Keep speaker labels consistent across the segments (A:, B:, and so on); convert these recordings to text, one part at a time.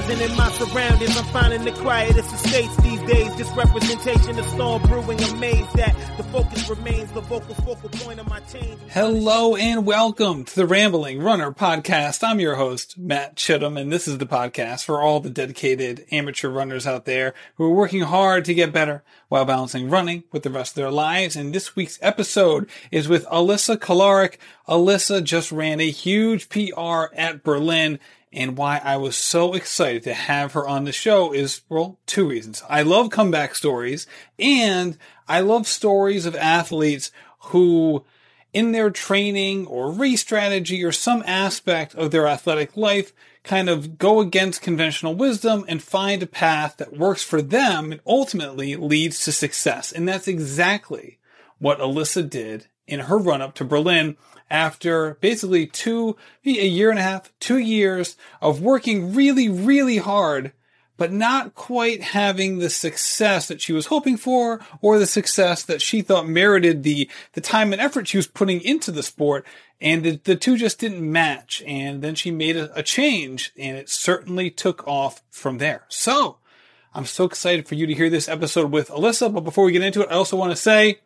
A: enterprising in my surroundings. I'm finding the quietest estates these days. Just representation of storm brewing. Amazed that the focus remains the vocal focal point of my change.
B: Hello and welcome to the Rambling Runner podcast. I'm your host, Matt Chittum, and this is the podcast for all the dedicated amateur runners out there who are working hard to get better while balancing running with the rest of their lives. And this week's episode is with Alissa Kolarik. Alissa just ran a huge PR at Berlin and why I was so excited to have her on the show is, well, two reasons. I love comeback stories and I love stories of athletes who in their training or race strategy or some aspect of their athletic life kind of go against conventional wisdom and find a path that works for them and ultimately leads to success. And that's exactly what Alissa did in her run up to Berlin after basically two, a year and a half, two years of working really, really hard, but not quite having the success that she was hoping for or the success that she thought merited the, the time and effort she was putting into the sport. And the, the two just didn't match. And then she made a, a change and it certainly took off from there. So I'm so excited for you to hear this episode with Alissa. But before we get into it, I also want to say,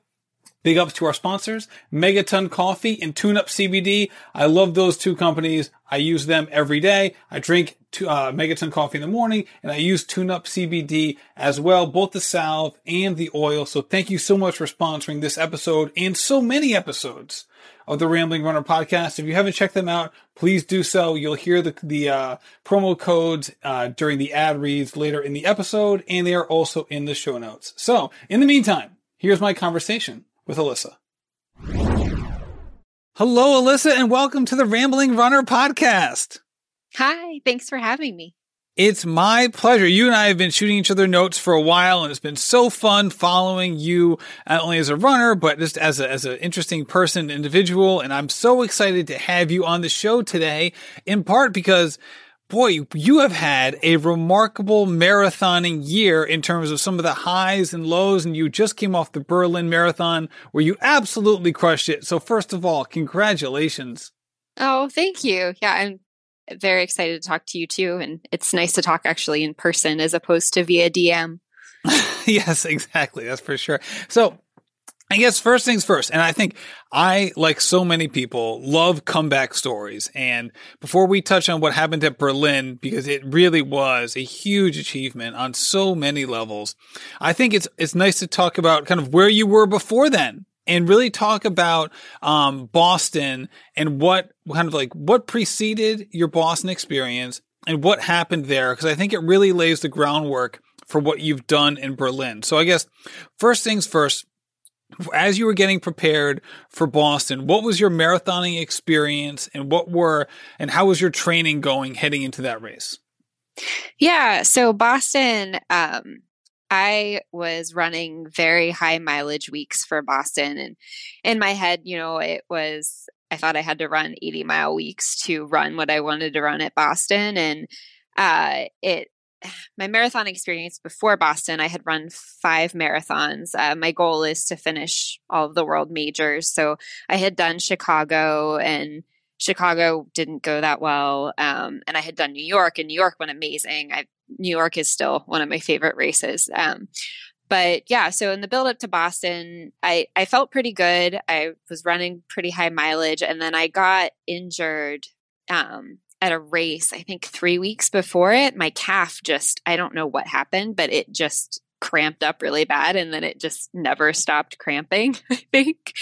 B: Big ups to our sponsors, Megaton Coffee and Tune Up CBD. I love those two companies. I use them every day. I drink uh, Megaton Coffee in the morning and I use Tune Up CBD as well, both the salve and the oil. So thank you so much for sponsoring this episode and so many episodes of the Rambling Runner podcast. If you haven't checked them out, please do so. You'll hear the, the, uh, promo codes, uh, during the ad reads later in the episode and they are also in the show notes. So in the meantime, here's my conversation with Alissa. Hello, Alissa, and welcome to the Rambling Runner podcast.
C: Hi, thanks for having me.
B: It's my pleasure. You and I have been shooting each other notes for a while, and it's been so fun following you not only as a runner, but just as a, as an interesting person, individual. And I'm so excited to have you on the show today, in part because boy, you have had a remarkable marathoning year in terms of some of the highs and lows, and you just came off the Berlin Marathon where you absolutely crushed it. So, first of all, congratulations.
C: Oh, thank you. Yeah, I'm very excited to talk to you too. And it's nice to talk actually in person as opposed to via DM.
B: yes, exactly. That's for sure. So, I guess first things first, and I think I, like so many people, love comeback stories. And before we touch on what happened at Berlin, because it really was a huge achievement on so many levels, I think it's it's nice to talk about kind of where you were before then, and really talk about um, Boston and what kind of like what preceded your Boston experience and what happened there, because I think it really lays the groundwork for what you've done in Berlin. So I guess first things first as you were getting prepared for Boston, what was your marathoning experience and what were and how was your training going heading into that race?
C: Yeah, so Boston um I was running very high mileage weeks for Boston and in my head, you know, it was I thought I had to run 80 mile weeks to run what I wanted to run at Boston and uh it my marathon experience before Boston, I had run five marathons. Uh, my goal is to finish all of the world majors. So I had done Chicago and Chicago didn't go that well. Um, and I had done New York and New York went amazing. I, New York is still one of my favorite races. Um, but yeah, so in the build up to Boston, I, I felt pretty good. I was running pretty high mileage and then I got injured um, at a race, I think three weeks before it, my calf just, I don't know what happened, but it just cramped up really bad and then it just never stopped cramping, I think.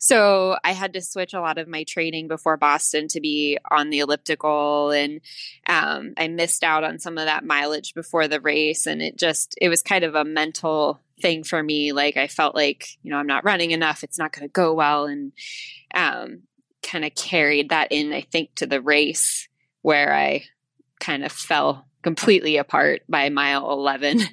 C: So I had to switch a lot of my training before Boston to be on the elliptical and um, I missed out on some of that mileage before the race and it just it was kind of a mental thing for me like I felt like, you know, I'm not running enough, it's not going to go well and um, kind of carried that in I think to the race where I kind of fell completely apart by mile 11.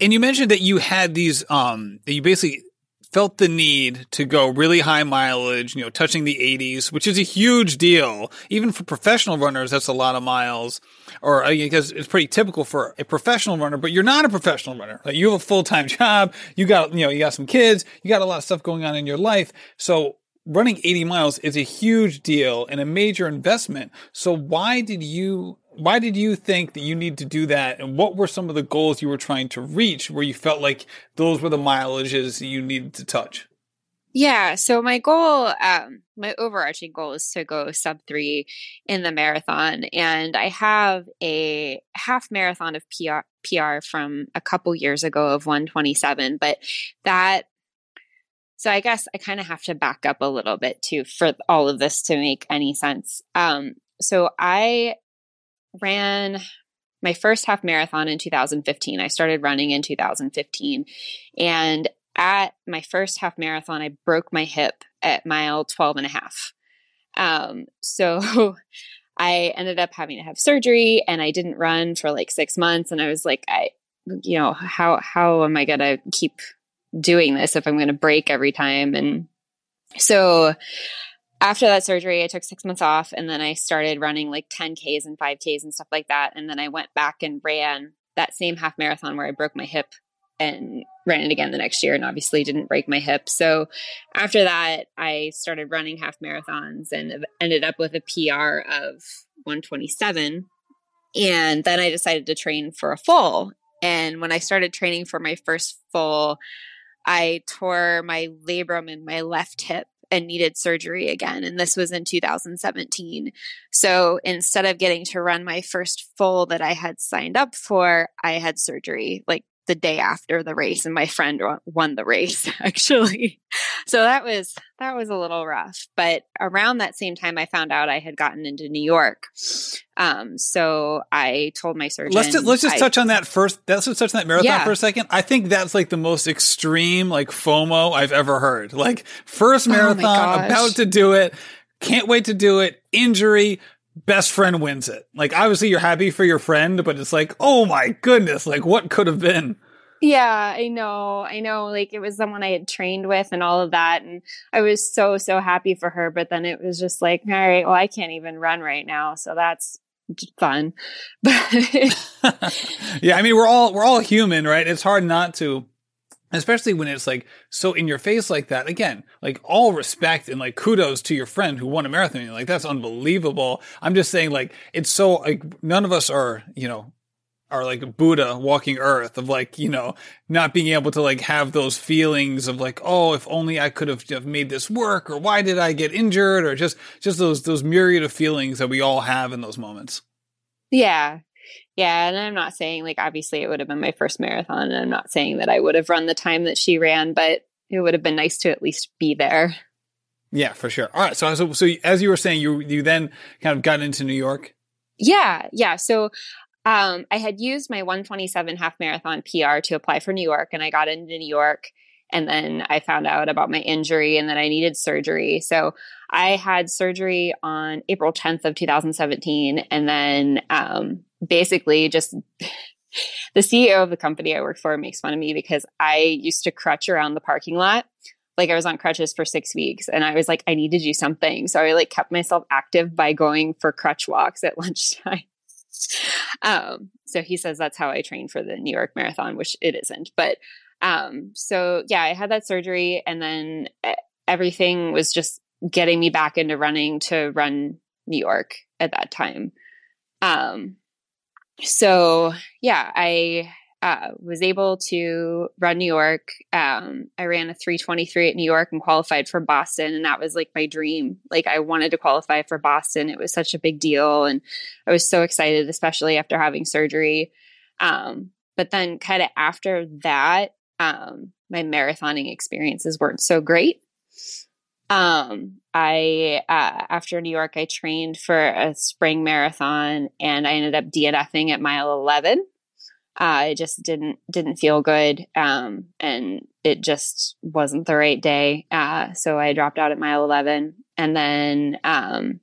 B: And you mentioned that you had these, um, that you basically felt the need to go really high mileage, you know, touching the 80s, which is a huge deal. Even for professional runners, that's a lot of miles. Or because uh, it's pretty typical for a professional runner, but you're not a professional runner. Like you have a full time job, you got, you know, you got some kids, you got a lot of stuff going on in your life. So running 80 miles is a huge deal and a major investment. So why did you why did you think that you need to do that? And what were some of the goals you were trying to reach where you felt like those were the mileages you needed to touch?
C: Yeah. So my goal, um, my overarching goal is to go sub three in the marathon. And I have a half marathon of PR, PR from a couple years ago of 127, but that so I guess I kind of have to back up a little bit too for all of this to make any sense. Um, so I ran my first half marathon in 2015. I started running in 2015. And at my first half marathon, I broke my hip at mile 12 and a half. Um, so I ended up having to have surgery and I didn't run for like six months. And I was like, I, you know, how, how am I going to keep doing this if I'm going to break every time? And so after that surgery, I took six months off and then I started running like 10Ks and 5Ks and stuff like that. And then I went back and ran that same half marathon where I broke my hip and ran it again the next year and obviously didn't break my hip. So after that, I started running half marathons and ended up with a PR of 127. And then I decided to train for a full. And when I started training for my first full, I tore my labrum in my left hip and needed surgery again. And this was in 2017. So instead of getting to run my first full that I had signed up for, I had surgery like the day after the race and my friend won the race actually. So that was that was a little rough but around that same time i found out i had gotten into new york. Um so i told my surgeon
B: let's just, let's just I, touch on that first let's just touch on that marathon yeah. for a second. I think that's like the most extreme like fomo i've ever heard. Like first oh marathon oh about to do it can't wait to do it injury best friend wins it. Like obviously you're happy for your friend, but it's like, oh my goodness, like what could have been?
C: Yeah, I know. I know. Like it was someone I had trained with and all of that. And I was so, so happy for her. But then it was just like, all right, well, I can't even run right now. So that's fun.
B: But yeah, I mean, we're all, we're all human, right? It's hard not to especially when it's like so in your face like that again like all respect and like kudos to your friend who won a marathon. Like that's unbelievable. I'm just saying like it's so like none of us are you know are like buddha walking earth of like you know not being able to like have those feelings of like oh if only i could have made this work or why did i get injured? or just just those those myriad of feelings that we all have in those moments.
C: Yeah yeah, and I'm not saying like obviously it would have been my first marathon, and I'm not saying that I would have run the time that she ran, but it would have been nice to at least be there.
B: Yeah, for sure. All right, so so, so as you were saying, you you then kind of got into New York.
C: Yeah, yeah. So um, I had used my 127 half marathon PR to apply for New York, and I got into New York. And then I found out about my injury and that I needed surgery. So I had surgery on April 10th of 2017. And then um, basically just the CEO of the company I work for makes fun of me because I used to crutch around the parking lot. Like I was on crutches for six weeks and I was like, I need to do something. So I like kept myself active by going for crutch walks at lunchtime. um, so he says that's how I train for the New York Marathon, which it isn't. But um, so yeah, I had that surgery and then everything was just getting me back into running to run New York at that time. Um, so yeah, I uh, was able to run New York. Um, I ran a 323 at New York and qualified for Boston. And that was like my dream. Like I wanted to qualify for Boston. It was such a big deal. And I was so excited, especially after having surgery. Um, but then kind of after that, um, my marathoning experiences weren't so great. Um, I uh, after New York, I trained for a spring marathon, and I ended up DNFing at mile eleven. Uh, it just didn't didn't feel good, um, and it just wasn't the right day. Uh, so I dropped out at mile eleven, and then um,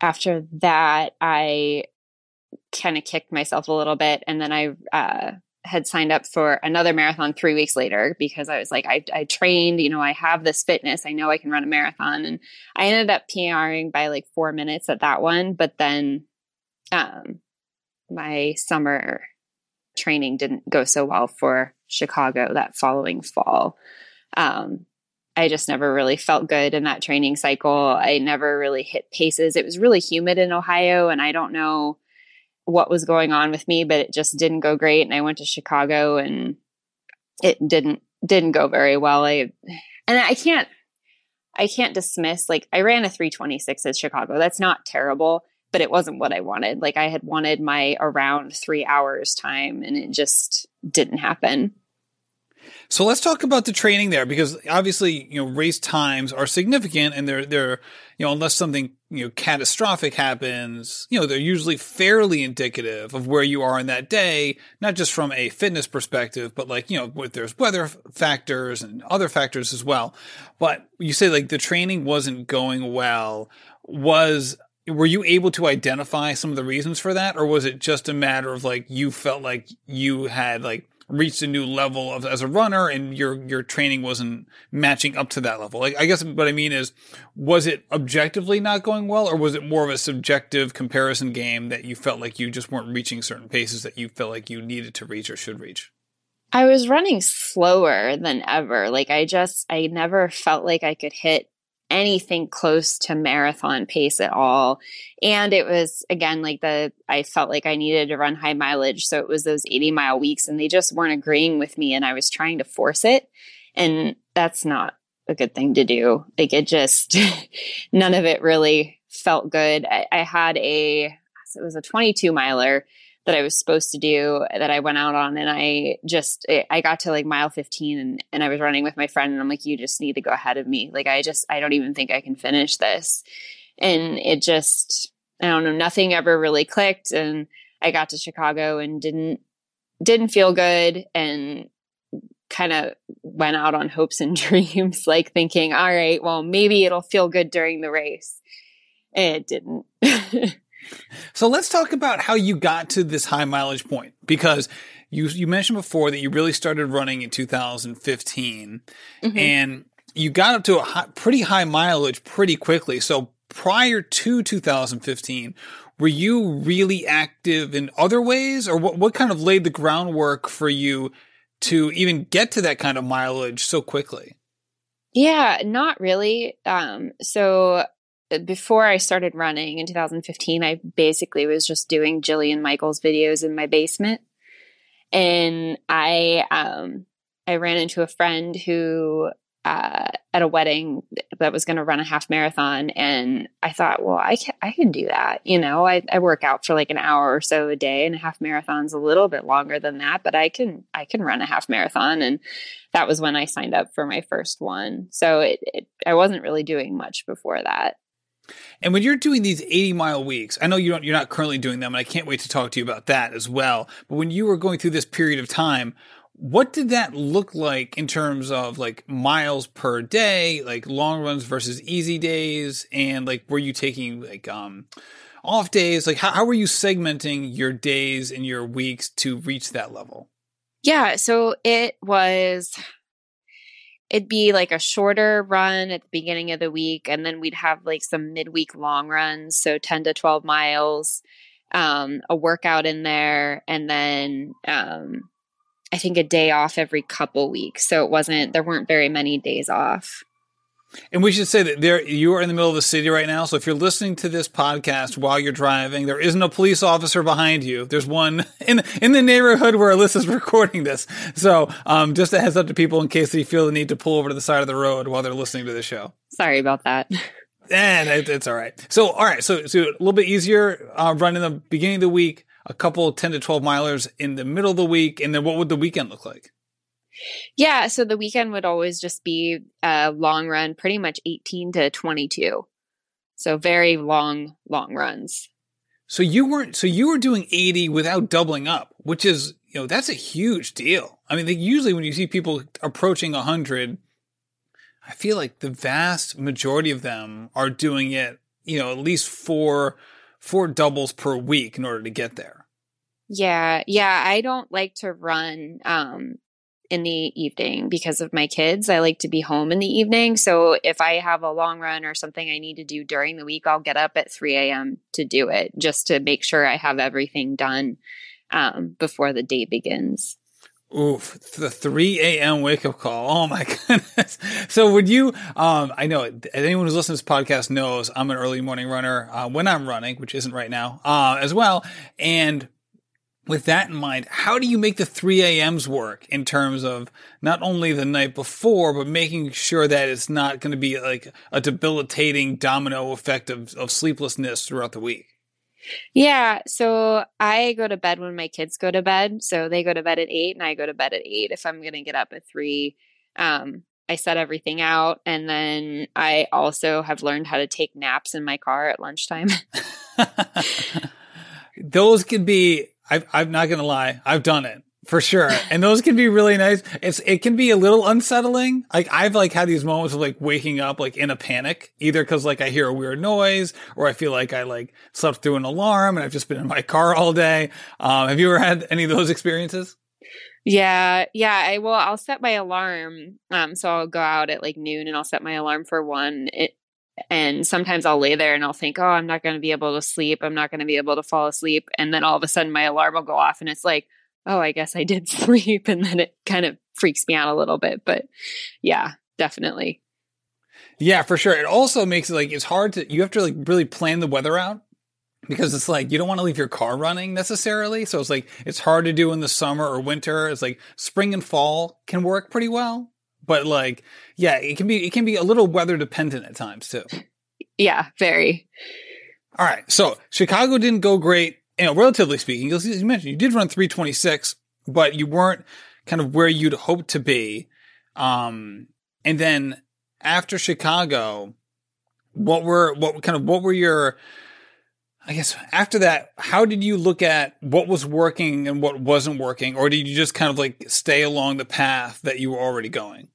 C: after that, I kind of kicked myself a little bit, and then I uh, had signed up for another marathon three weeks later because I was like, I, I trained, you know, I have this fitness. I know I can run a marathon. And I ended up PRing by like four minutes at that one. But then um, my summer training didn't go so well for Chicago that following fall. Um, I just never really felt good in that training cycle. I never really hit paces. It was really humid in Ohio, and I don't know what was going on with me, but it just didn't go great. And I went to Chicago, and it didn't didn't go very well. I and I can't I can't dismiss like I ran a 326 at Chicago. That's not terrible, but it wasn't what I wanted. Like I had wanted my around 3 hours time and it just didn't happen.
B: So let's talk about the training there because obviously, you know, race times are significant and they're, they're, you know, unless something, you know, catastrophic happens, you know, they're usually fairly indicative of where you are in that day, not just from a fitness perspective, but like, you know, there's weather factors and other factors as well. But you say like the training wasn't going well. Was, were you able to identify some of the reasons for that? Or was it just a matter of like, you felt like you had like, reached a new level of as a runner and your your training wasn't matching up to that level. Like I guess what I mean is was it objectively not going well or was it more of a subjective comparison game that you felt like you just weren't reaching certain paces that you felt like you needed to reach or should reach?
C: I was running slower than ever. Like I just I never felt like I could hit anything close to marathon pace at all. And it was again like the I felt like I needed to run high mileage. So it was those 80 mile weeks and they just weren't agreeing with me and I was trying to force it. And that's not a good thing to do. Like it just none of it really felt good. I, I had a it was a 22 miler that I was supposed to do that I went out on and I just I got to like mile 15 and, and I was running with my friend and I'm like you just need to go ahead of me. Like I just I don't even think I can finish this. And it just I don't know nothing ever really clicked and I got to Chicago and didn't didn't feel good and kind of went out on hopes and dreams like thinking all right well maybe it'll feel good during the race. It didn't
B: So let's talk about how you got to this high mileage point because you you mentioned before that you really started running in 2015 mm-hmm. and you got up to a high, pretty high mileage pretty quickly. So prior to 2015, were you really active in other ways or what what kind of laid the groundwork for you to even get to that kind of mileage so quickly?
C: Yeah, not really. Um, so before I started running in 2015, I basically was just doing Jillian Michaels videos in my basement. And I um I ran into a friend who uh, at a wedding that was going to run a half marathon, and I thought, well, I can I can do that. You know, I, I work out for like an hour or so a day, and a half marathon's a little bit longer than that, but I can I can run a half marathon, and that was when I signed up for my first one. So it, it I wasn't really doing much before that.
B: And when you're doing these 80 mile weeks, I know you don't, you're not currently doing them, and I can't wait to talk to you about that as well. But when you were going through this period of time, what did that look like in terms of like miles per day, like long runs versus easy days? And like, were you taking like, um, off days? Like, how, how were you segmenting your days and your weeks to reach that level?
C: Yeah. So it was it'd be like a shorter run at the beginning of the week and then we'd have like some midweek long runs so 10 to 12 miles um, a workout in there and then um, i think a day off every couple weeks so it wasn't there weren't very many days off
B: and we should say that there you are in the middle of the city right now. So if you're listening to this podcast while you're driving, there isn't a police officer behind you. There's one in in the neighborhood where Alissa's recording this. So um, just a heads up to people in case they feel the need to pull over to the side of the road while they're listening to the show.
C: Sorry about that.
B: And it, it's all right. So all right. So so a little bit easier uh, run in the beginning of the week. A couple 10 to 12 milers in the middle of the week. And then what would the weekend look like?
C: Yeah, so the weekend would always just be a long run, pretty much 18 to 22. So very long, long runs.
B: So you weren't, so you were doing 80 without doubling up, which is, you know, that's a huge deal. I mean, usually when you see people approaching 100, I feel like the vast majority of them are doing it, you know, at least four, four doubles per week in order to get there.
C: Yeah. Yeah. I don't like to run, um, in the evening because of my kids. I like to be home in the evening. So if I have a long run or something I need to do during the week, I'll get up at 3 a.m. to do it just to make sure I have everything done um, before the day begins.
B: Oof, the 3 a.m. wake up call. Oh my goodness. So would you, um, I know anyone who's listening to this podcast knows I'm an early morning runner, uh, when I'm running, which isn't right now, uh, as well. And with that in mind, how do you make the 3 a.m.s work in terms of not only the night before, but making sure that it's not going to be like a debilitating domino effect of, of sleeplessness throughout the week?
C: Yeah. So I go to bed when my kids go to bed. So they go to bed at eight and I go to bed at eight if I'm going to get up at three. Um, I set everything out. And then I also have learned how to take naps in my car at lunchtime.
B: Those can be I, I'm not going to lie. I've done it for sure. And those can be really nice. It's, it can be a little unsettling. Like I've like had these moments of like waking up like in a panic, either cause like I hear a weird noise or I feel like I like slept through an alarm and I've just been in my car all day. Um, have you ever had any of those experiences?
C: Yeah, yeah. I will. I'll set my alarm. Um, so I'll go out at like noon and I'll set my alarm for one. It, and sometimes I'll lay there and I'll think, oh, I'm not going to be able to sleep. I'm not going to be able to fall asleep. And then all of a sudden my alarm will go off and it's like, oh, I guess I did sleep. And then it kind of freaks me out a little bit. But yeah, definitely.
B: Yeah, for sure. It also makes it like it's hard to, you have to like really plan the weather out because it's like you don't want to leave your car running necessarily. So it's like it's hard to do in the summer or winter. It's like spring and fall can work pretty well but like yeah it can be it can be a little weather dependent at times too
C: yeah very
B: all right so chicago didn't go great you know relatively speaking as you mentioned you did run 326 but you weren't kind of where you'd hoped to be um and then after chicago what were what kind of what were your I guess after that, how did you look at what was working and what wasn't working? Or did you just kind of like stay along the path that you were already going?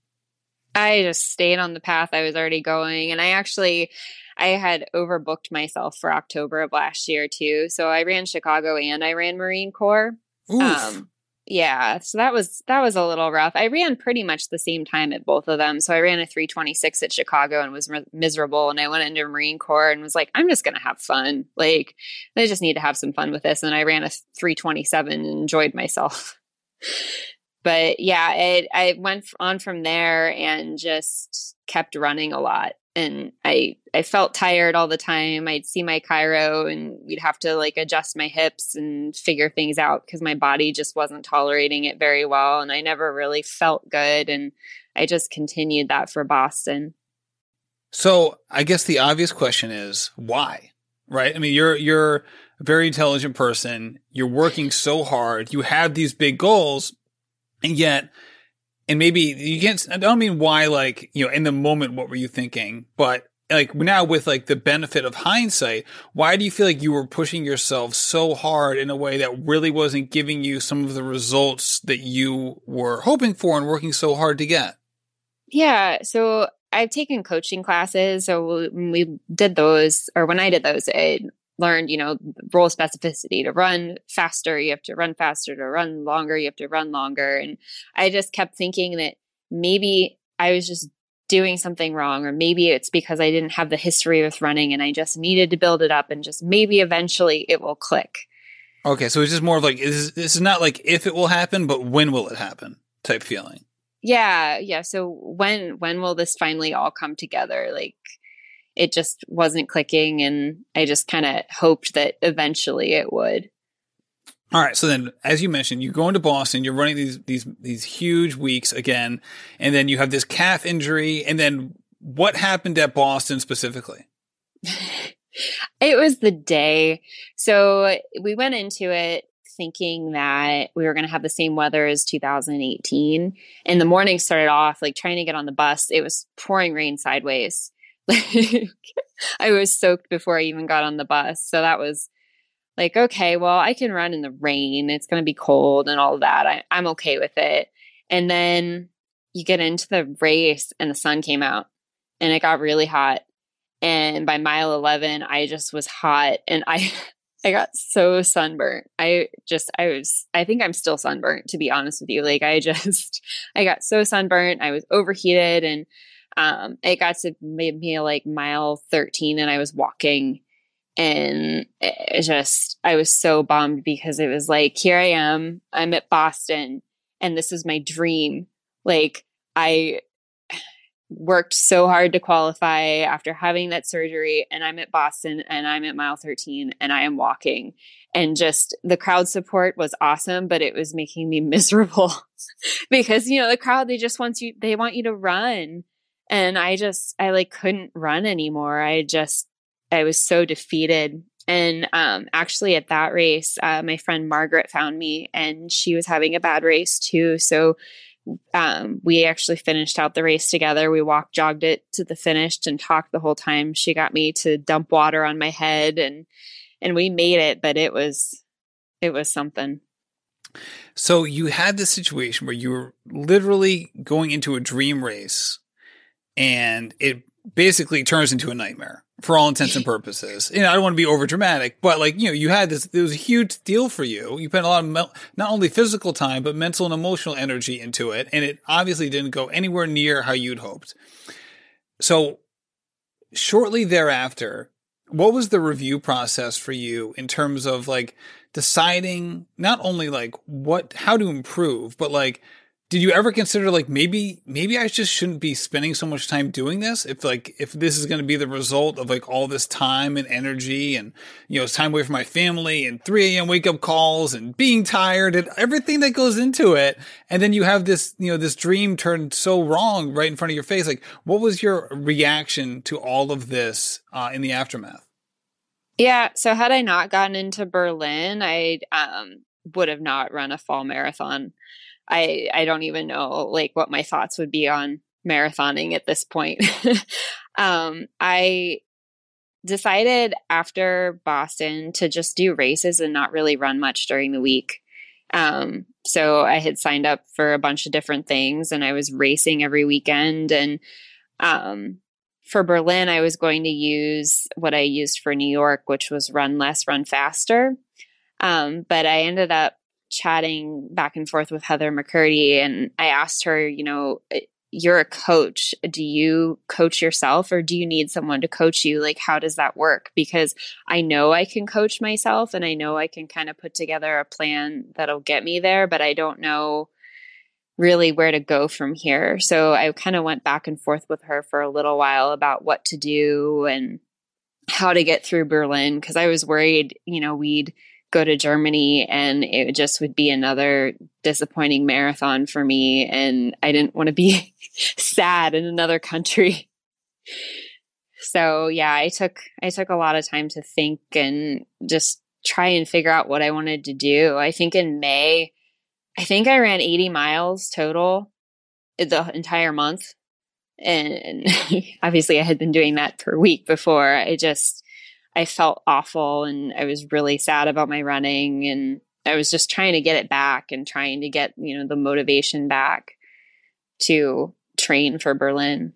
C: I just stayed on the path I was already going. And I actually, I had overbooked myself for October of last year too. So I ran Chicago and I ran Marine Corps. Um, yeah, so that was that was a little rough. I ran pretty much the same time at both of them. So I ran a 326 at Chicago and was m- miserable and I went into Marine Corps and was like I'm just going to have fun. Like I just need to have some fun with this and I ran a 327 and enjoyed myself. but yeah, it, I went on from there and just kept running a lot. And I I felt tired all the time. I'd see my chiro and we'd have to like adjust my hips and figure things out because my body just wasn't tolerating it very well. And I never really felt good. And I just continued that for Boston.
B: So I guess the obvious question is why? Right? I mean, you're you're a very intelligent person. You're working so hard. You have these big goals, and yet, and maybe you can't, I don't mean why, like, you know, in the moment, what were you thinking? But like now with like the benefit of hindsight, why do you feel like you were pushing yourself so hard in a way that really wasn't giving you some of the results that you were hoping for and working so hard to get?
C: Yeah. So I've taken coaching classes. So we did those, or when I did those, it learned, you know, role specificity to run faster, you have to run faster, to run longer, you have to run longer. And I just kept thinking that maybe I was just doing something wrong, or maybe it's because I didn't have the history with running and I just needed to build it up and just maybe eventually it will click.
B: Okay. So it's just more of like, this is not like if it will happen, but when will it happen type feeling.
C: Yeah. Yeah. So when, when will this finally all come together? Like, it just wasn't clicking and I just kind of hoped that eventually it would.
B: All right. So then, as you mentioned, you go into Boston, you're running these, these, these huge weeks again, and then you have this calf injury. And then what happened at Boston specifically?
C: it was the day. So we went into it thinking that we were going to have the same weather as 2018. And the morning started off like trying to get on the bus. It was pouring rain sideways. I was soaked before I even got on the bus. So that was like, okay, well, I can run in the rain. It's going to be cold and all that. I, I'm okay with it. And then you get into the race and the sun came out and it got really hot. And by mile 11, I just was hot and I, I got so sunburnt. I just, I was, I think I'm still sunburnt to be honest with you. Like I just, I got so sunburnt. I was overheated and um, it got to maybe like mile 13 and I was walking and it just, I was so bummed because it was like, here I am, I'm at Boston and this is my dream. Like I worked so hard to qualify after having that surgery and I'm at Boston and I'm at mile 13 and I am walking and just the crowd support was awesome but it was making me miserable because you know the crowd they just want you they want you to run and I just I like couldn't run anymore I just I was so defeated and um, actually at that race uh, my friend Margaret found me and she was having a bad race too so um, we actually finished out the race together. We walked, jogged it to the finish, and talked the whole time. She got me to dump water on my head, and and we made it. But it was it was something.
B: So you had this situation where you were literally going into a dream race, and it basically turns into a nightmare for all intents and purposes. You know, I don't want to be over dramatic, but like, you know, you had this, it was a huge deal for you. You spent a lot of me- not only physical time, but mental and emotional energy into it. And it obviously didn't go anywhere near how you'd hoped. So shortly thereafter, what was the review process for you in terms of like deciding not only like what, how to improve, but like, did you ever consider like maybe maybe I just shouldn't be spending so much time doing this if like if this is going to be the result of like all this time and energy and you know it's time away from my family and 3 a.m. wake up calls and being tired and everything that goes into it and then you have this you know this dream turned so wrong right in front of your face like what was your reaction to all of this uh, in the aftermath?
C: Yeah, so had I not gotten into Berlin, I um, would have not run a fall marathon. I I don't even know like what my thoughts would be on marathoning at this point. um, I decided after Boston to just do races and not really run much during the week. Um, so I had signed up for a bunch of different things and I was racing every weekend. And um, for Berlin, I was going to use what I used for New York, which was run less, run faster. Um, but I ended up chatting back and forth with Heather McCurdy, and I asked her, you know, uh, you're a coach. Do you coach yourself or do you need someone to coach you? Like, how does that work? Because I know I can coach myself and I know I can kind of put together a plan that'll get me there, but I don't know really where to go from here. So I kind of went back and forth with her for a little while about what to do and how to get through Berlin because I was worried, you know, we'd go to Germany and it just would be another disappointing marathon for me. And I didn't want to be sad in another country. So yeah, I took, I took a lot of time to think and just try and figure out what I wanted to do. I think in May, I think I ran 80 miles total the entire month. And obviously I had been doing that per week before. I just, I felt awful and I was really sad about my running and I was just trying to get it back and trying to get, you know, the motivation back to train for Berlin.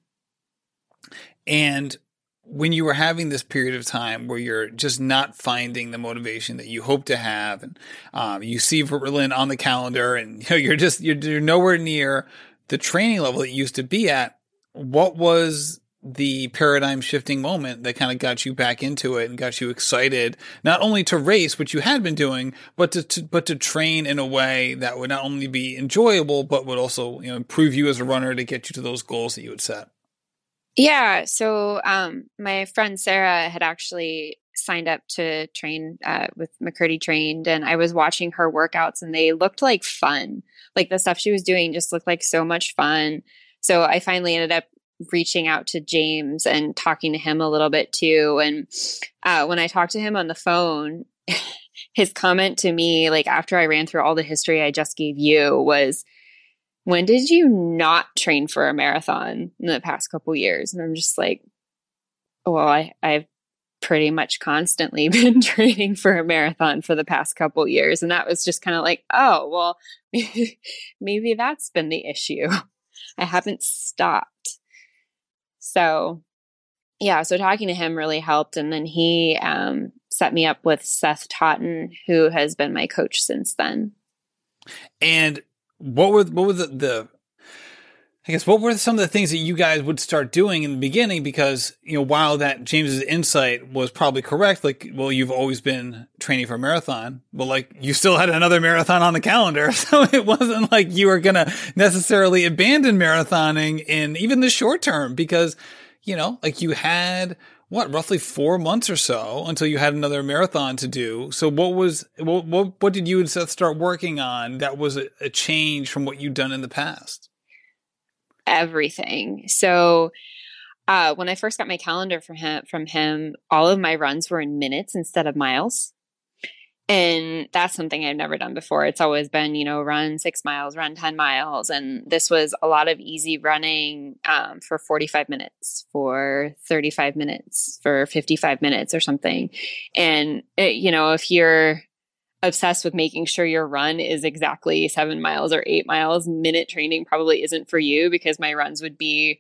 B: And when you were having this period of time where you're just not finding the motivation that you hope to have, and um, you see Berlin on the calendar, and you know, you're just you're, you're nowhere near the training level that you used to be at. What was the paradigm shifting moment that kind of got you back into it and got you excited not only to race which you had been doing but to, to, but to train in a way that would not only be enjoyable but would also you know improve you as a runner to get you to those goals that you had set.
C: Yeah so um, my friend sarah had actually signed up to train uh, with mccurdy trained and i was watching her workouts and they looked like fun. Like the stuff she was doing just looked like so much fun. So I finally ended up reaching out to James and talking to him a little bit too. And uh, when I talked to him on the phone, his comment to me, like after I ran through all the history I just gave you, was, "When did you not train for a marathon in the past couple years?" And I'm just like, "Well, I, I've pretty much constantly been training for a marathon for the past couple years," and that was just kind of like, "Oh, well, maybe that's been the issue." I haven't stopped. So, yeah, so talking to him really helped. And then he um, set me up with Seth Totten, who has been my coach since then.
B: And what were what were the, the I guess what were some of the things that you guys would start doing in the beginning? Because, you know, while that James's insight was probably correct, like, well, you've always been training for a marathon. but like you still had another marathon on the calendar. So it wasn't like you were to necessarily abandon marathoning in even the short term because, you know, like you had what roughly four months or so until you had another marathon to do. So what was, what, what, what did you and Seth start working on that was a, a change from what you'd done in the past?
C: Everything. So uh, when I first got my calendar from him, from him, all of my runs were in minutes instead of miles. And that's something I've never done before. It's always been, you know, run six miles, run 10 miles. And this was a lot of easy running um, for 45 minutes, for 35 minutes, for 55 minutes or something. And, it, you know, if you're obsessed with making sure your run is exactly seven miles or eight miles, minute training probably isn't for you because my runs would be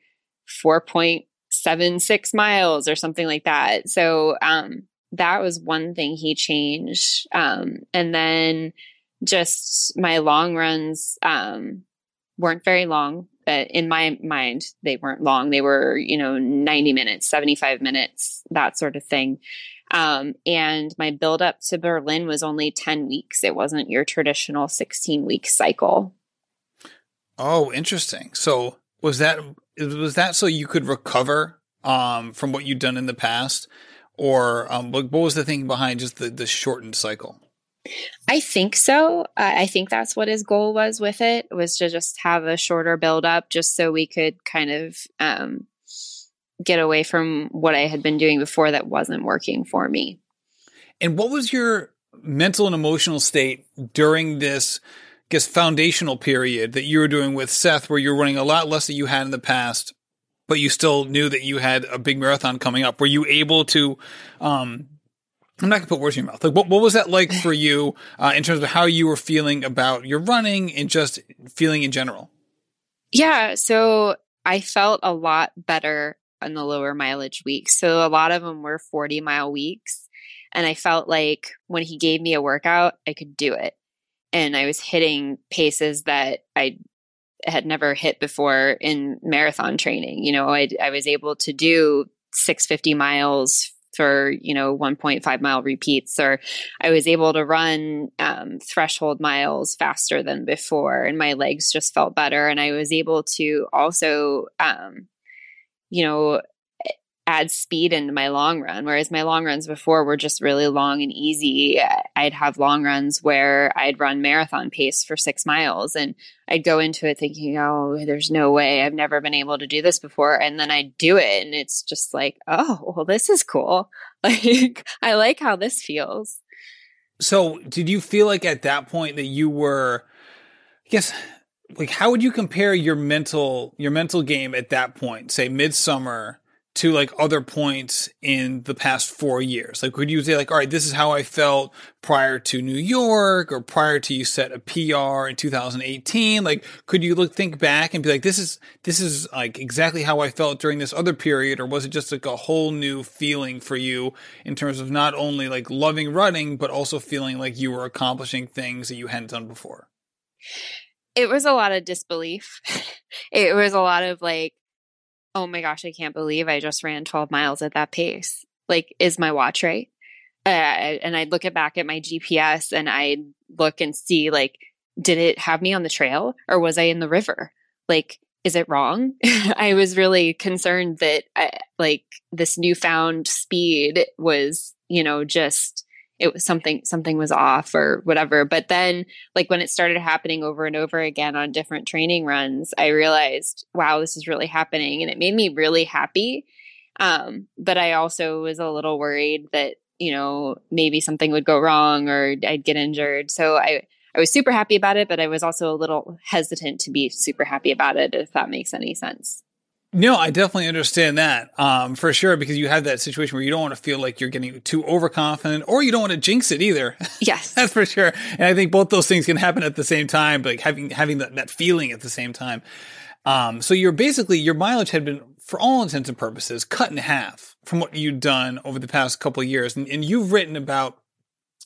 C: 4.76 miles or something like that. So, um, that was one thing he changed. Um, and then just my long runs, um, weren't very long. But in my mind, they weren't long. They were, you know, 90 minutes, 75 minutes, that sort of thing. Um, and my build up to Berlin was only 10 weeks. It wasn't your traditional 16 week cycle.
B: Oh, interesting. So was that, was that so you could recover, um, from what you'd done in the past? Or, um, what, what was the thinking behind just the, the shortened cycle?
C: I think so. Uh, I think that's what his goal was with it was to just have a shorter build up just so we could kind of um, get away from what I had been doing before that wasn't working for me.
B: And what was your mental and emotional state during this, I guess, foundational period that you were doing with Seth, where you're running a lot less than you had in the past, but you still knew that you had a big marathon coming up? Were you able to, um, I'm not gonna put words in your mouth. Like, what, what was that like for you uh, in terms of how you were feeling about your running and just feeling in general?
C: Yeah, so I felt a lot better in the lower mileage weeks. So a lot of them were 40 mile weeks. And I felt like when he gave me a workout, I could do it. And I was hitting paces that I had never hit before in marathon training. You know, I, I was able to do 650 miles for you know 1.5 mile repeats or i was able to run um, threshold miles faster than before and my legs just felt better and i was able to also um, you know, add speed into my long run. Whereas my long runs before were just really long and easy. I'd have long runs where I'd run marathon pace for six miles and I'd go into it thinking, oh, there's no way I've never been able to do this before. And then I'd do it. And it's just like, oh, well, this is cool. Like, I like how this feels.
B: So, did you feel like at that point that you were, I guess, like how would you compare your mental your mental game at that point say midsummer to like other points in the past four years? Like would you say like all right this is how i felt prior to new york or prior to you set a pr in 2018 like could you look think back and be like this is this is like exactly how i felt during this other period or was it just like a whole new feeling for you in terms of not only like loving running but also feeling like you were accomplishing things that you hadn't done before
C: it was a lot of disbelief. it was a lot of like, oh my gosh, I can't believe I just ran 12 miles at that pace. Like, is my watch right? Uh, and I'd look at back at my GPS and I'd look and see, like, did it have me on the trail or was I in the river? Like, is it wrong? I was really concerned that, I, like, this newfound speed was, you know, just it was something something was off or whatever. But then like when it started happening over and over again on different training runs i realized wow this is really happening. And it made me really happy. Um, but i also was a little worried that you know maybe something would go wrong or i'd get injured. So i i was super happy about it but i was also a little hesitant to be super happy about it if that makes any sense
B: no, I definitely understand that um, for sure because you have that situation where you don't want to feel like you're getting too overconfident or you don't want to jinx it either.
C: Yes,
B: that's for sure. And I think both those things can happen at the same time, like having having that, that feeling at the same time. Um, so you're basically your mileage had been, for all intents and purposes, cut in half from what you'd done over the past couple of years, and, and you've written about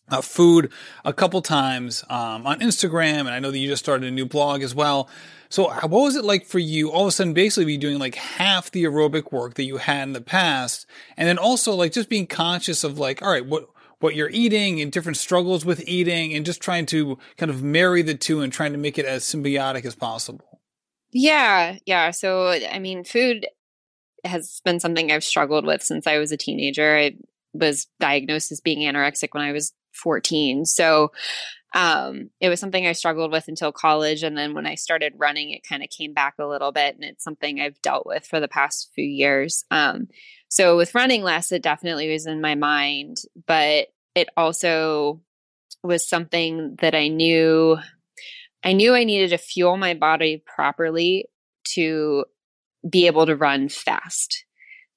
B: uh, food a couple times um, on Instagram, and I know that you just started a new blog as well. So what was it like for you all of a sudden basically be doing like half the aerobic work that you had in the past and then also like just being conscious of like all right what what you're eating and different struggles with eating and just trying to kind of marry the two and trying to make it as symbiotic as possible.
C: Yeah, yeah. So I mean food has been something I've struggled with since I was a teenager. I was diagnosed as being anorexic when I was 14. So um, it was something I struggled with until college. And then when I started running, it kind of came back a little bit. And it's something I've dealt with for the past few years. Um, so with running less, it definitely was in my mind, but it also was something that I knew I knew I needed to fuel my body properly to be able to run fast.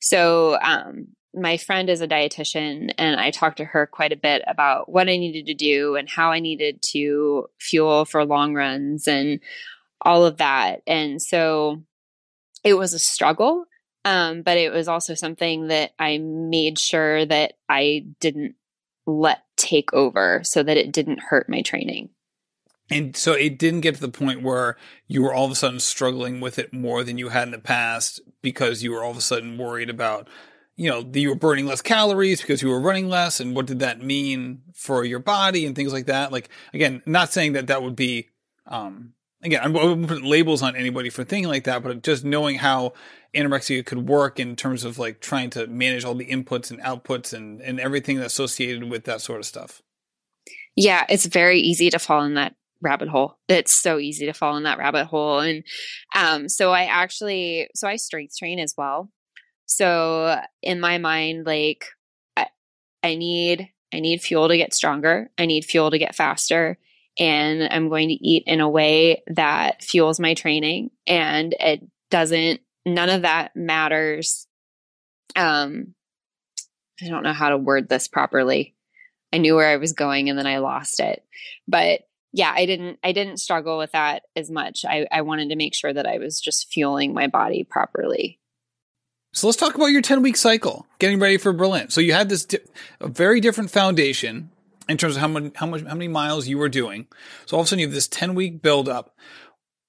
C: So um, my friend is a dietitian and I talked to her quite a bit about what I needed to do and how I needed to fuel for long runs and all of that. And so it was a struggle, um, but it was also something that I made sure that I didn't let take over so that it didn't hurt my training.
B: And so it didn't get to the point where you were all of a sudden struggling with it more than you had in the past because you were all of a sudden worried about you know, you were burning less calories because you were running less, and what did that mean for your body and things like that. Like again, not saying that that would be, um, again, I wouldn't put labels on anybody for thinking like that, but just knowing how anorexia could work in terms of like trying to manage all the inputs and outputs and and everything associated with that sort of stuff.
C: Yeah, it's very easy to fall in that rabbit hole. It's so easy to fall in that rabbit hole. And um, so I actually, so I strength train as well. So in my mind, like I, I need I need fuel to get stronger. I need fuel to get faster. And I'm going to eat in a way that fuels my training. And it doesn't, none of that matters. Um, I don't know how to word this properly. I knew where I was going and then I lost it. But yeah, I didn't I didn't struggle with that as much. I, I wanted to make sure that I was just fueling my body properly.
B: So let's talk about your 10 week cycle, getting ready for Berlin. So you had this di- very different foundation in terms of how many, how much, how many miles you were doing. So all of a sudden you have this 10 week build up.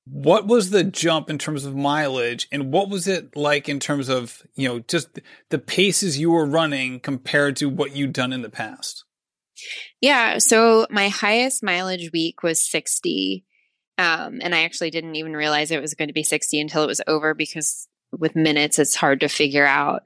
B: What was the jump in terms of mileage and what was it like in terms of, you know, just the paces you were running compared to what you'd done in the past?
C: Yeah. So my highest mileage week was 60. Um, and I actually didn't even realize it was going to be 60 until it was over because with minutes, it's hard to figure out.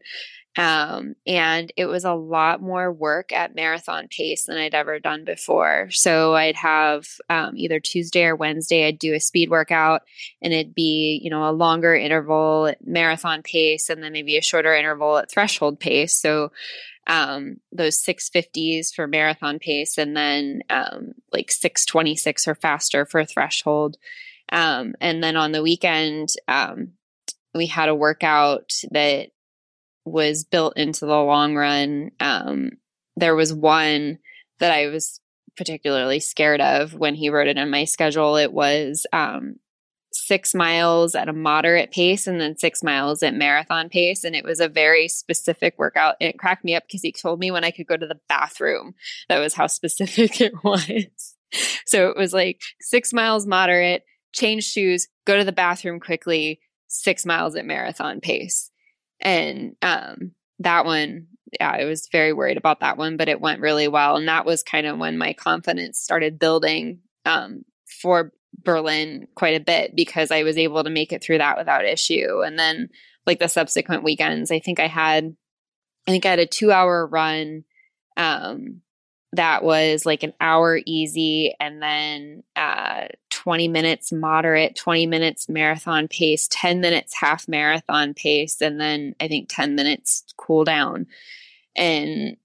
C: Um, and it was a lot more work at marathon pace than I'd ever done before. So I'd have um, either Tuesday or Wednesday, I'd do a speed workout and it'd be, you know, a longer interval at marathon pace and then maybe a shorter interval at threshold pace. So um, those 650s for marathon pace and then um, like 626 or faster for threshold. Um, and then on the weekend, um, we had a workout that was built into the long run. Um, there was one that I was particularly scared of when he wrote it in my schedule. It was um, six miles at a moderate pace and then six miles at marathon pace. And it was a very specific workout. It cracked me up because he told me when I could go to the bathroom. That was how specific it was. So it was like six miles moderate, change shoes, go to the bathroom quickly, six miles at marathon pace. And um, that one, yeah, I was very worried about that one, but it went really well. And that was kind of when my confidence started building um, for Berlin quite a bit because I was able to make it through that without issue. And then, like the subsequent weekends, I think I had, I think I had a two hour run um, that was like an hour easy and then uh, 20 minutes moderate, 20 minutes marathon pace, 10 minutes half marathon pace, and then I think 10 minutes cool down. And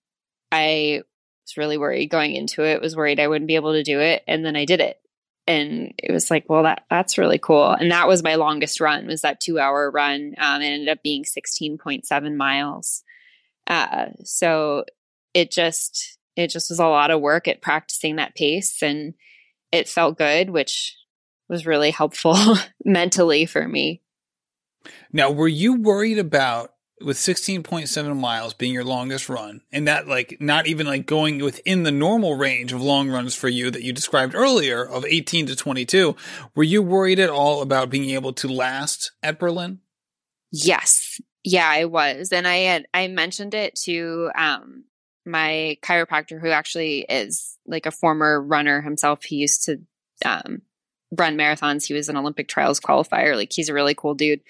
C: I was really worried going into it, was worried I wouldn't be able to do it. And then I did it. And it was like, well, that that's really cool. And that was my longest run, was that two hour run. Um, it ended up being 16.7 miles. Uh, so it just it just was a lot of work at practicing that pace and it felt good, which was really helpful mentally for me.
B: Now, were you worried about with 16.7 miles being your longest run and that like not even like going within the normal range of long runs for you that you described earlier of 18 to 22 were you worried at all about being able to last at berlin?
C: Yes. Yeah i was. And i had i mentioned it to um my chiropractor who actually is like a former runner himself he used to um run marathons he was an olympic trials qualifier like he's a really cool dude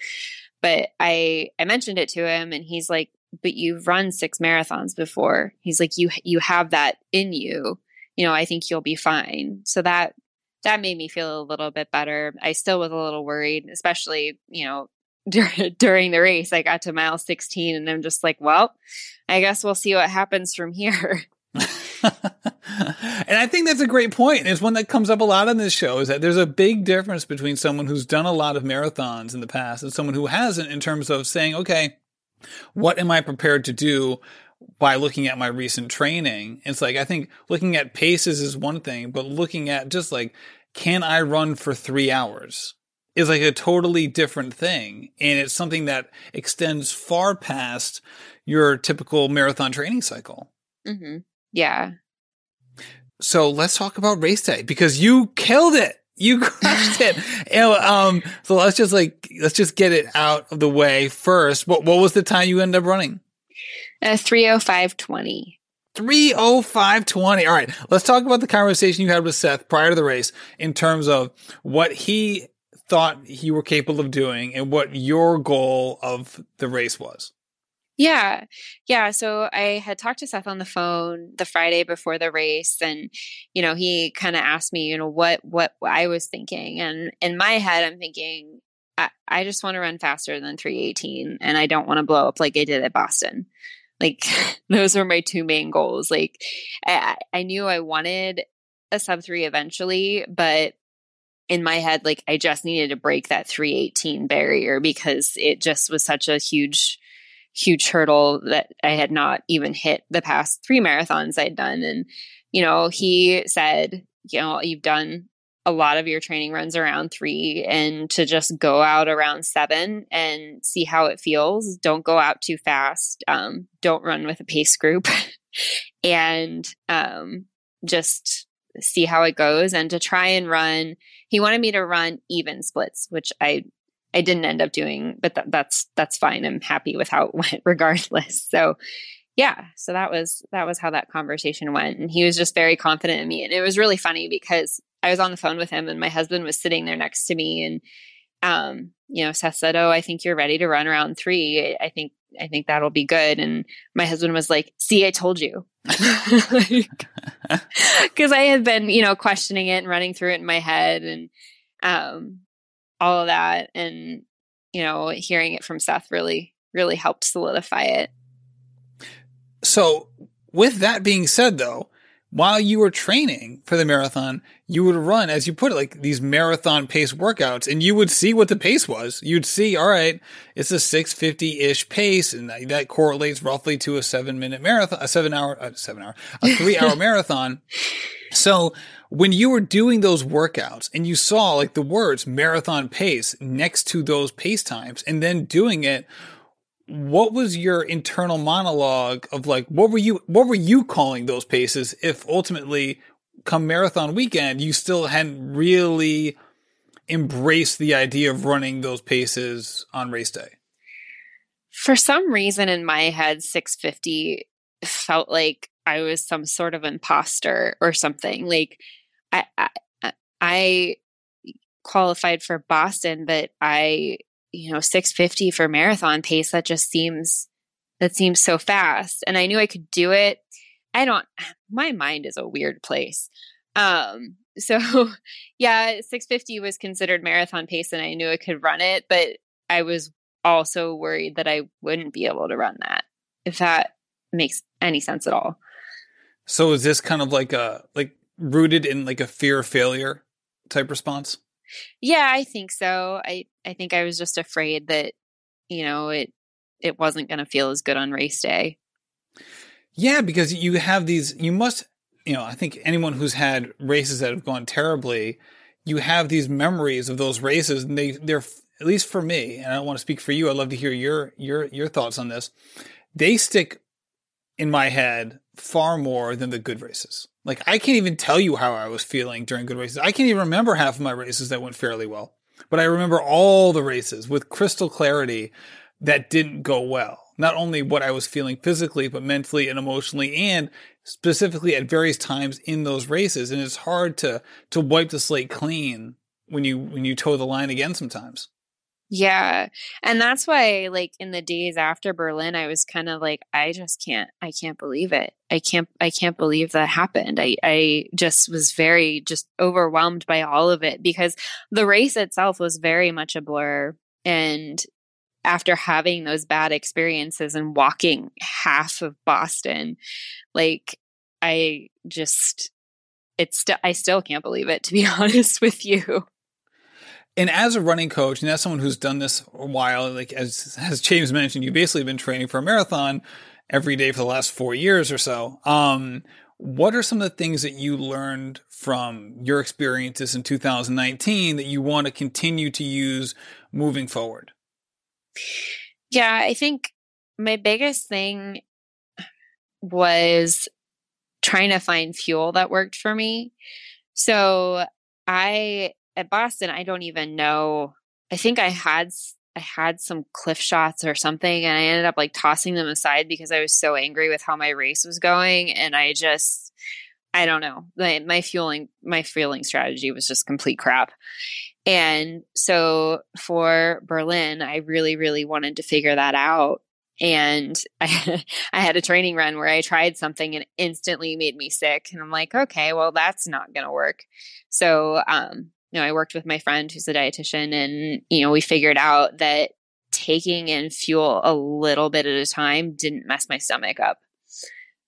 C: but I I mentioned it to him and he's like, "But you've run 6 marathons before." He's like, "You you have that in you. You know, I think you'll be fine." So that that made me feel a little bit better. I still was a little worried, especially, you know, during the race. I got to mile 16 and I'm just like, "Well, I guess we'll see what happens from here."
B: and I think that's a great point. It's one that comes up a lot on this show is that there's a big difference between someone who's done a lot of marathons in the past and someone who hasn't in terms of saying, okay, what am I prepared to do by looking at my recent training? It's like, I think looking at paces is one thing, but looking at just like, can I run for three hours? Is like a totally different thing. And it's something that extends far past your typical marathon training cycle.
C: Mm-hmm. Yeah.
B: So let's talk about race day because you killed it. You crushed it. and, um, so let's just like let's just get it out of the way first. What what was the time you ended up running?
C: Uh, three oh five twenty.
B: 30520. All right. Let's talk about the conversation you had with Seth prior to the race in terms of what he thought you were capable of doing and what your goal of the race was.
C: Yeah. Yeah. So I had talked to Seth on the phone the Friday before the race and, you know, he kind of asked me, you know, what, what I was thinking. And in my head, I'm thinking, I, I just want to run faster than 318 and I don't want to blow up like I did at Boston. Like those were my two main goals. Like I, I knew I wanted a sub three eventually, but in my head, like I just needed to break that 318 barrier because it just was such a huge huge hurdle that I had not even hit the past three marathons I'd done. And, you know, he said, you know, you've done a lot of your training runs around three and to just go out around seven and see how it feels. Don't go out too fast. Um, don't run with a pace group and um, just see how it goes and to try and run. He wanted me to run even splits, which I I didn't end up doing, but th- that's that's fine. I'm happy with how it went regardless. So yeah, so that was that was how that conversation went and he was just very confident in me and it was really funny because I was on the phone with him and my husband was sitting there next to me and um you know Seth said, "Oh, I think you're ready to run around 3. I think I think that'll be good." And my husband was like, "See, I told you." Cuz I had been, you know, questioning it and running through it in my head and um all of that and you know hearing it from seth really really helped solidify it
B: so with that being said though while you were training for the marathon you would run as you put it like these marathon pace workouts and you would see what the pace was. You'd see all right it's a 650-ish pace and that correlates roughly to a seven minute marathon a seven hour uh, seven hour a three hour marathon. So when you were doing those workouts and you saw like the words marathon pace next to those pace times and then doing it, what was your internal monologue of like, what were you, what were you calling those paces if ultimately come marathon weekend, you still hadn't really embraced the idea of running those paces on race day?
C: For some reason in my head, 650 felt like I was some sort of imposter or something. Like I, I, I qualified for Boston, but I, you know, 650 for marathon pace, that just seems, that seems so fast. And I knew I could do it. I don't, my mind is a weird place. Um, so yeah, 650 was considered marathon pace and I knew I could run it, but I was also worried that I wouldn't be able to run that, if that makes any sense at all.
B: So is this kind of like a like rooted in like a fear of failure type response?
C: Yeah, I think so. I I think I was just afraid that you know it it wasn't going to feel as good on race day.
B: Yeah, because you have these you must you know, I think anyone who's had races that have gone terribly, you have these memories of those races and they they're at least for me, and I don't want to speak for you. I'd love to hear your your your thoughts on this. They stick in my head far more than the good races. Like I can't even tell you how I was feeling during good races. I can't even remember half of my races that went fairly well, but I remember all the races with crystal clarity that didn't go well. Not only what I was feeling physically, but mentally and emotionally and specifically at various times in those races. And it's hard to, to wipe the slate clean when you, when you toe the line again sometimes.
C: Yeah. And that's why like in the days after Berlin I was kind of like I just can't I can't believe it. I can't I can't believe that happened. I I just was very just overwhelmed by all of it because the race itself was very much a blur and after having those bad experiences and walking half of Boston like I just it's still I still can't believe it to be honest with you
B: and as a running coach, and as someone who's done this a while, like as as James mentioned, you've basically been training for a marathon every day for the last four years or so. Um, what are some of the things that you learned from your experiences in 2019 that you want to continue to use moving forward?
C: Yeah, I think my biggest thing was trying to find fuel that worked for me. So I at Boston, I don't even know. I think I had I had some Clif Shots or something, and I ended up like tossing them aside because I was so angry with how my race was going, and I just I don't know. My, my fueling my fueling strategy was just complete crap. And so for Berlin, I really really wanted to figure that out. And I, I had a training run where I tried something and instantly made me sick. And I'm like, okay, well, that's not going to work. So um, you know, I worked with my friend who's a dietitian and, you know, we figured out that taking in fuel a little bit at a time didn't mess my stomach up.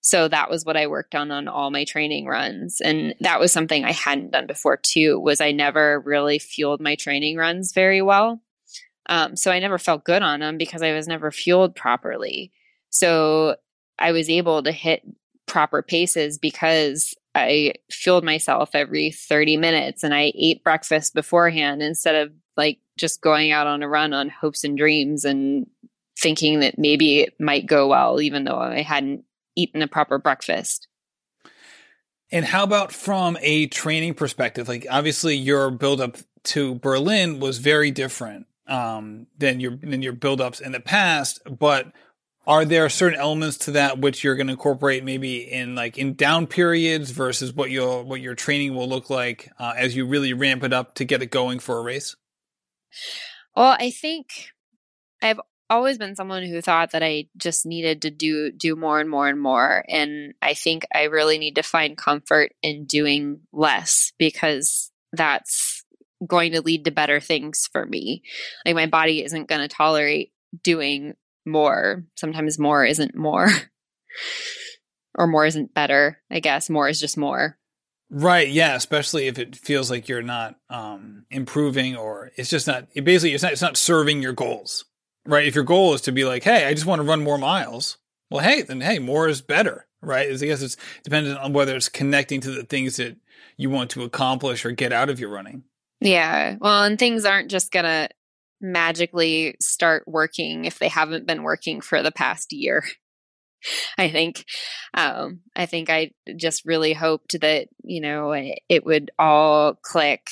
C: So that was what I worked on on all my training runs. And that was something I hadn't done before too, was I never really fueled my training runs very well. Um, so I never felt good on them because I was never fueled properly. So I was able to hit proper paces because I fueled myself every 30 minutes and I ate breakfast beforehand instead of like just going out on a run on hopes and dreams and thinking that maybe it might go well, even though I hadn't eaten a proper breakfast.
B: And how about from a training perspective? Like obviously your build up to Berlin was very different um, than your than your build-ups in the past, but are there certain elements to that which you're going to incorporate maybe in like in down periods versus what your what your training will look like uh, as you really ramp it up to get it going for a race?
C: Well i think i've always been someone who thought that i just needed to do do more and more and more and i think i really need to find comfort in doing less because that's going to lead to better things for me. Like my body isn't going to tolerate doing more. Sometimes more isn't more. or more isn't better, I guess. More is just more.
B: Right, yeah, especially if it feels like you're not um improving or it's just not it basically it's not it's not serving your goals. Right? If your goal is to be like, "Hey, I just want to run more miles." Well, hey, then hey, more is better, right? I guess it's dependent on whether it's connecting to the things that you want to accomplish or get out of your running.
C: Yeah. Well, and things aren't just going to magically start working if they haven't been working for the past year. I think, um, I think I just really hoped that, you know, it, it would all click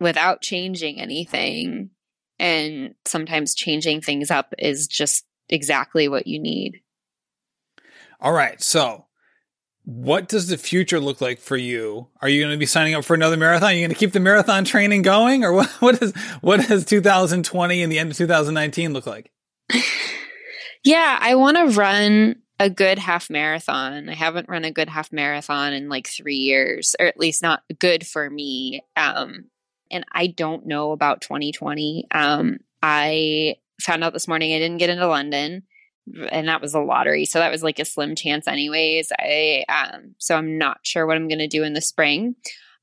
C: without changing anything. And sometimes changing things up is just exactly what you need.
B: All right. So what does the future look like for you? Are you going to be signing up for another marathon? Are you going to keep the marathon training going, or what? What is what does 2020 and the end of 2019 look like?
C: Yeah, I want to run a good half marathon. I haven't run a good half marathon in like three years, or at least not good for me. Um, and I don't know about 2020. Um, I found out this morning I didn't get into London and that was a lottery. So that was like a slim chance anyways. I um so i'm not sure what i'm going to do in the spring.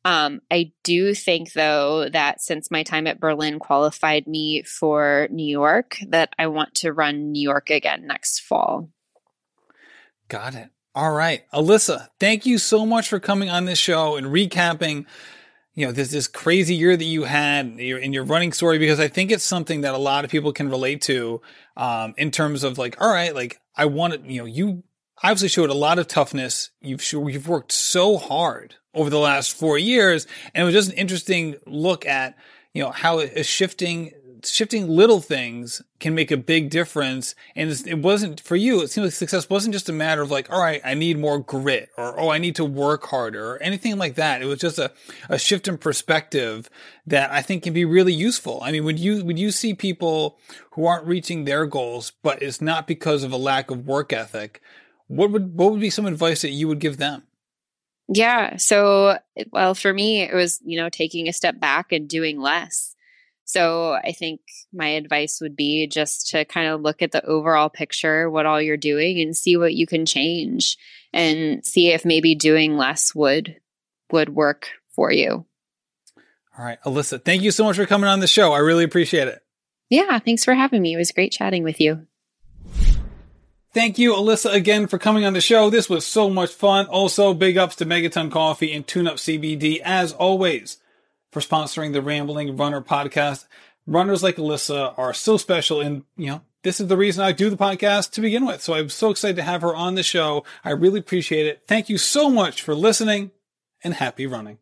C: Um i do think though that since my time at berlin qualified me for new york that i want to run new york again next fall.
B: Got it. All right. Alissa thank you so much for coming on this show and recapping you know, this, this crazy year that you had in your running story, because I think it's something that a lot of people can relate to, um, in terms of like, all right, like I wanted, you know, you obviously showed a lot of toughness. You've, you've worked so hard over the last four years. And it was just an interesting look at, you know, how a shifting shifting little things can make a big difference. And it wasn't for you. It seems like success wasn't just a matter of like, all right, I need more grit or, oh, I need to work harder or anything like that. It was just a, a shift in perspective that I think can be really useful. I mean, when you, when you see people who aren't reaching their goals, but it's not because of a lack of work ethic, what would, what would be some advice that you would give them?
C: Yeah. So, well, for me, it was, you know, taking a step back and doing less so I think my advice would be just to kind of look at the overall picture, what all you're doing and see what you can change and see if maybe doing less would would work for you.
B: All right, Alissa, thank you so much for coming on the show. I really appreciate it.
C: Yeah, thanks for having me. It was great chatting with you.
B: Thank you, Alissa, again for coming on the show. This was so much fun. Also, big ups to Megaton Coffee and Tune Up CBD as always for sponsoring the Rambling Runner podcast. Runners like Alissa are so special and, you know, this is the reason I do the podcast to begin with. So I'm so excited to have her on the show. I really appreciate it. Thank you so much for listening and happy running.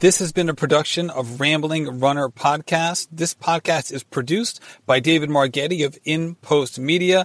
B: This has been a production of Rambling Runner Podcast. This podcast is produced by David Margetti of In Post Media.